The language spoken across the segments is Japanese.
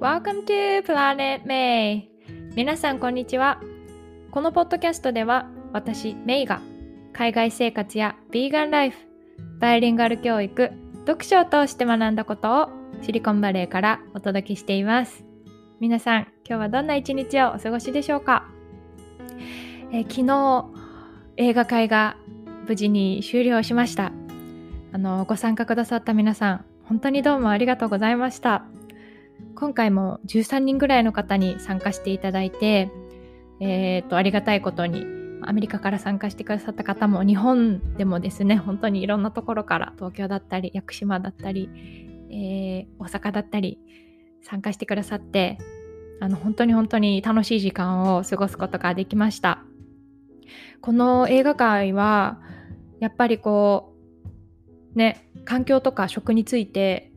Welcome to Planet May! 皆さんこんにちは。このポッドキャストでは私、メイが海外生活やビーガンライフ、バイリンガル教育、読書を通して学んだことをシリコンバレーからお届けしています。皆さん、今日はどんな一日をお過ごしでしょうか、え昨日、映画会が無事に終了しました。あの、ご参加くださった皆さん、本当にどうもありがとうございました。今回も13人ぐらいの方に参加していただいて、えっ、と、ありがたいことに、アメリカから参加してくださった方も、日本でもですね、本当にいろんなところから、東京だったり、屋久島だったり、えー、大阪だったり、参加してくださって、あの、本当に本当に楽しい時間を過ごすことができました。この映画界は、やっぱりこう、ね、環境とか食について、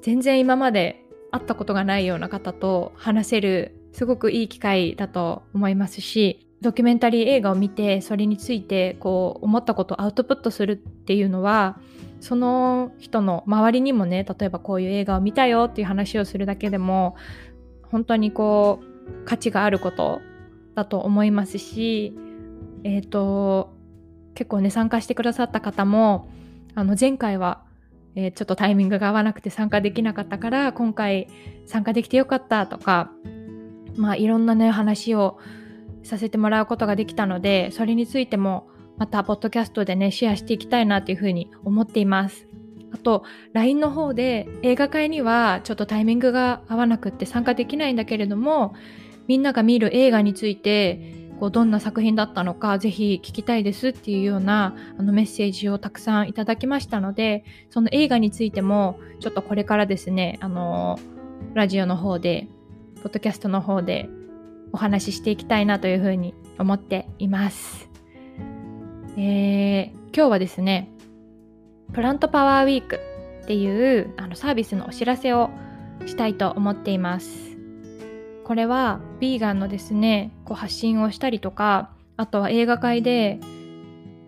全然今まで会ったことがないような方と話せるすごくいい機会だと思いますしドキュメンタリー映画を見てそれについてこう思ったことをアウトプットするっていうのはその人の周りにもね例えばこういう映画を見たよっていう話をするだけでも本当にこう価値があることだと思いますしえっ、ー、と結構ね参加してくださった方もあの前回はえー、ちょっとタイミングが合わなくて参加できなかったから今回参加できてよかったとかまあいろんなね話をさせてもらうことができたのでそれについてもまたポッドキャストでねシェアしていきたいなというふうに思っています。あと LINE の方で映画会にはちょっとタイミングが合わなくって参加できないんだけれどもみんなが見る映画についてこうどんな作品だったのかぜひ聞きたいですっていうようなあのメッセージをたくさんいただきましたのでその映画についてもちょっとこれからですねあのラジオの方でポッドキャストの方でお話ししていきたいなというふうに思っています。えー、今日はですねプラントパワーウィークっていうあのサービスのお知らせをしたいと思っています。これはヴィーガンのですねこう発信をしたりとかあとは映画界で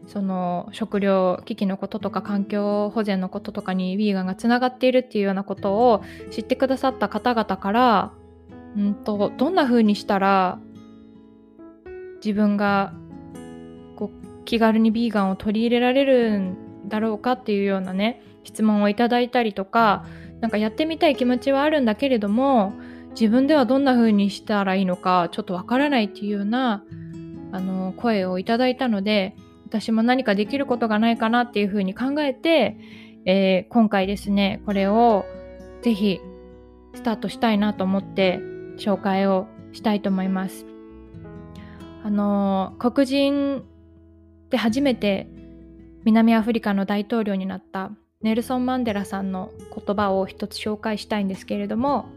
その食料危機のこととか環境保全のこととかにヴィーガンがつながっているっていうようなことを知ってくださった方々からんとどんな風にしたら自分がこう気軽にヴィーガンを取り入れられるんだろうかっていうようなね質問をいただいたりとか何かやってみたい気持ちはあるんだけれども自分ではどんな風にしたらいいのかちょっとわからないっていうようなあの声をいただいたので私も何かできることがないかなっていう風に考えて、えー、今回ですねこれをぜひスタートしたいなと思って紹介をしたいと思います。あの黒人で初めて南アフリカの大統領になったネルソン・マンデラさんの言葉を一つ紹介したいんですけれども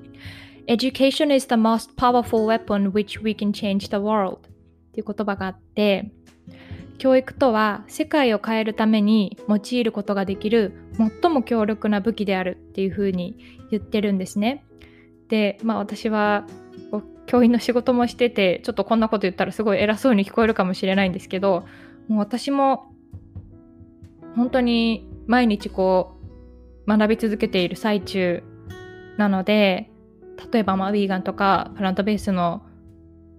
Education is the most powerful weapon which we can change the world っていう言葉があって教育とは世界を変えるために用いることができる最も強力な武器であるっていうふうに言ってるんですね。で、まあ私は教員の仕事もしててちょっとこんなこと言ったらすごい偉そうに聞こえるかもしれないんですけどもう私も本当に毎日こう学び続けている最中なので例えばまあヴィーガンとかプラントベースの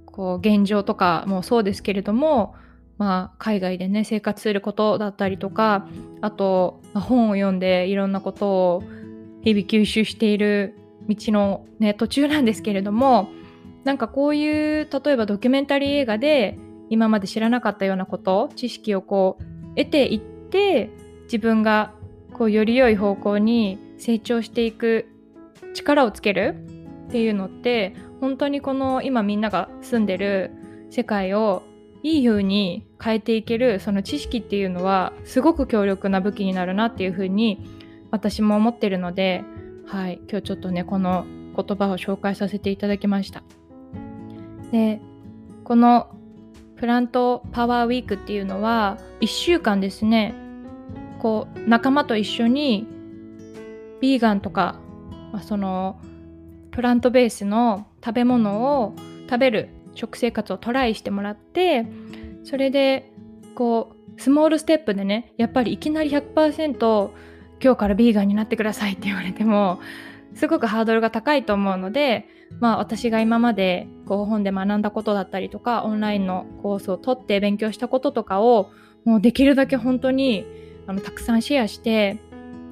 こう現状とかもそうですけれども、まあ、海外でね生活することだったりとかあと、ま、本を読んでいろんなことを日々吸収している道の、ね、途中なんですけれどもなんかこういう例えばドキュメンタリー映画で今まで知らなかったようなこと知識をこう得ていって自分がこうより良い方向に成長していく力をつけるっていうのって本当にこの今みんなが住んでる世界をいい風に変えていけるその知識っていうのはすごく強力な武器になるなっていう風に私も思ってるので、はい、今日ちょっとねこの言葉を紹介させていただきました。でこのプラントパワーウィークっていうのは1週間ですねこう仲間と一緒にビーガンとか、まあ、そのプラントベースの食べ物を食べる食生活をトライしてもらってそれでこうスモールステップでねやっぱりいきなり100%今日からビーガンになってくださいって言われてもすごくハードルが高いと思うので、まあ私が今までこう本で学んだことだったりとか、オンラインのコースを取って勉強したこととかを、もうできるだけ本当にあのたくさんシェアして、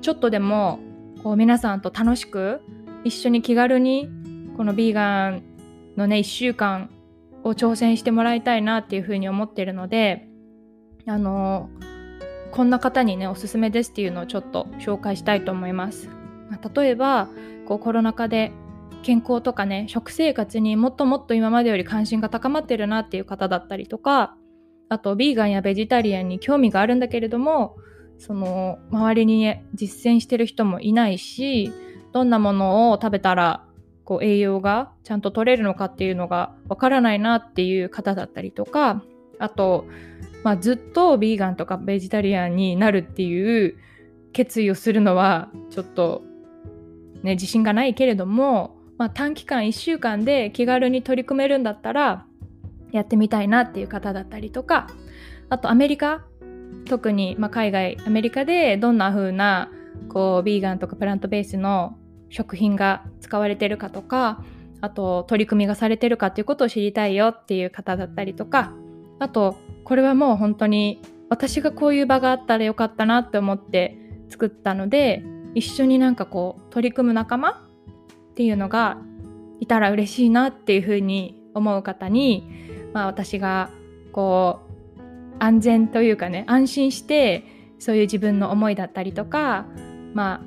ちょっとでもこう皆さんと楽しく一緒に気軽にこのビーガンのね1週間を挑戦してもらいたいなっていうふうに思ってるのであのこんな方にねおすすめですっていうのをちょっと紹介したいと思います。まあ、例えばこうコロナ禍で健康とかね食生活にもっともっと今までより関心が高まってるなっていう方だったりとかあとビーガンやベジタリアンに興味があるんだけれどもその周りに、実践してる人もいないしどんなものを食べたらこう栄養がちゃんと取れるのかっていうのがわからないなっていう方だったりとかあと、まあ、ずっとビーガンとかベジタリアンになるっていう決意をするのはちょっとね自信がないけれども、まあ、短期間1週間で気軽に取り組めるんだったらやってみたいなっていう方だったりとかあとアメリカ特に、まあ、海外アメリカでどんな風なこうビーガンとかプラントベースの食品が使われてるかとかあと取り組みがされてるかっていうことを知りたいよっていう方だったりとかあとこれはもう本当に私がこういう場があったらよかったなって思って作ったので一緒になんかこう取り組む仲間っていうのがいたら嬉しいなっていうふうに思う方に、まあ、私がこう安全というかね安心してそういう自分の思いだったりとかまあ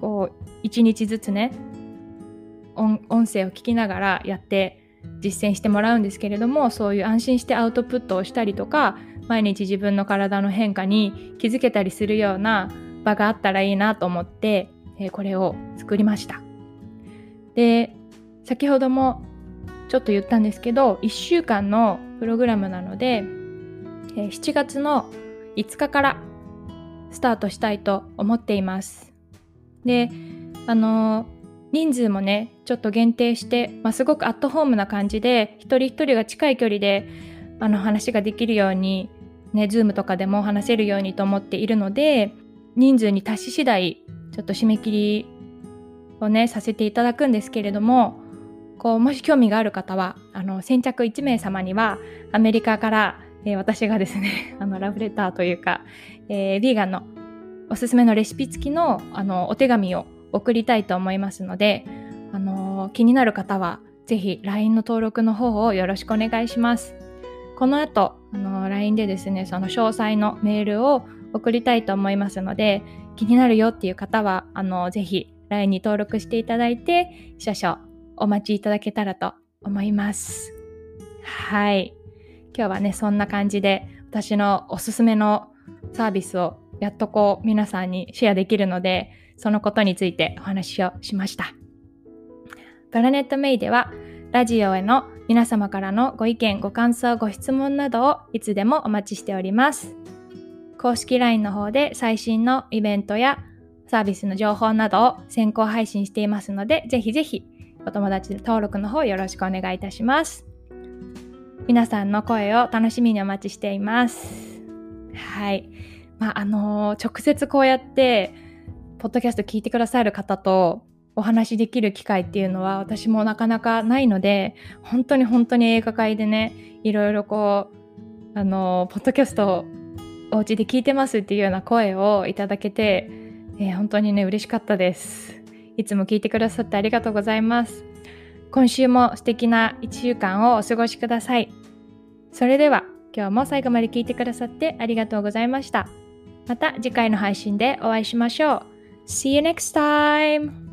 こう一日ずつね音声を聞きながらやって実践してもらうんですけれどもそういう安心してアウトプットをしたりとか毎日自分の体の変化に気づけたりするような場があったらいいなと思って、えー、これを作りましたで先ほどもちょっと言ったんですけど1週間のプログラムなのでえ7月の5日からスタートしたいと思っています。で、あの人数もね、ちょっと限定して、まあ、すごくアットホームな感じで、一人一人が近い距離で、あの話ができるように、ね、ズームとかでも話せるようにと思っているので、人数に達し次第、ちょっと締め切りをね、させていただくんですけれども、こう、もし興味がある方は、あの、先着1名様には、アメリカからえー、私がですね、あの、ラブレターというか、えー、ビーガンのおすすめのレシピ付きの、あの、お手紙を送りたいと思いますので、あの、気になる方は、ぜひ LINE の登録の方をよろしくお願いします。この後、あの、LINE でですね、その詳細のメールを送りたいと思いますので、気になるよっていう方は、あの、ぜひ LINE に登録していただいて、少々お待ちいただけたらと思います。はい。今日はね、そんな感じで私のおすすめのサービスをやっとこう皆さんにシェアできるので、そのことについてお話をしました。プラネットメイではラジオへの皆様からのご意見、ご感想、ご質問などをいつでもお待ちしております。公式 LINE の方で最新のイベントやサービスの情報などを先行配信していますので、ぜひぜひお友達登録の方よろしくお願いいたします。皆さんの声を楽しみにお待ちしています。はい。まあ、あのー、直接こうやって、ポッドキャスト聞いてくださる方とお話しできる機会っていうのは私もなかなかないので、本当に本当に映画界でね、いろいろこう、あのー、ポッドキャストをお家で聞いてますっていうような声をいただけて、えー、本当にね、嬉しかったです。いつも聞いてくださってありがとうございます。今週も素敵な1週間をお過ごしください。それでは今日も最後まで聞いてくださってありがとうございました。また次回の配信でお会いしましょう。See you next time!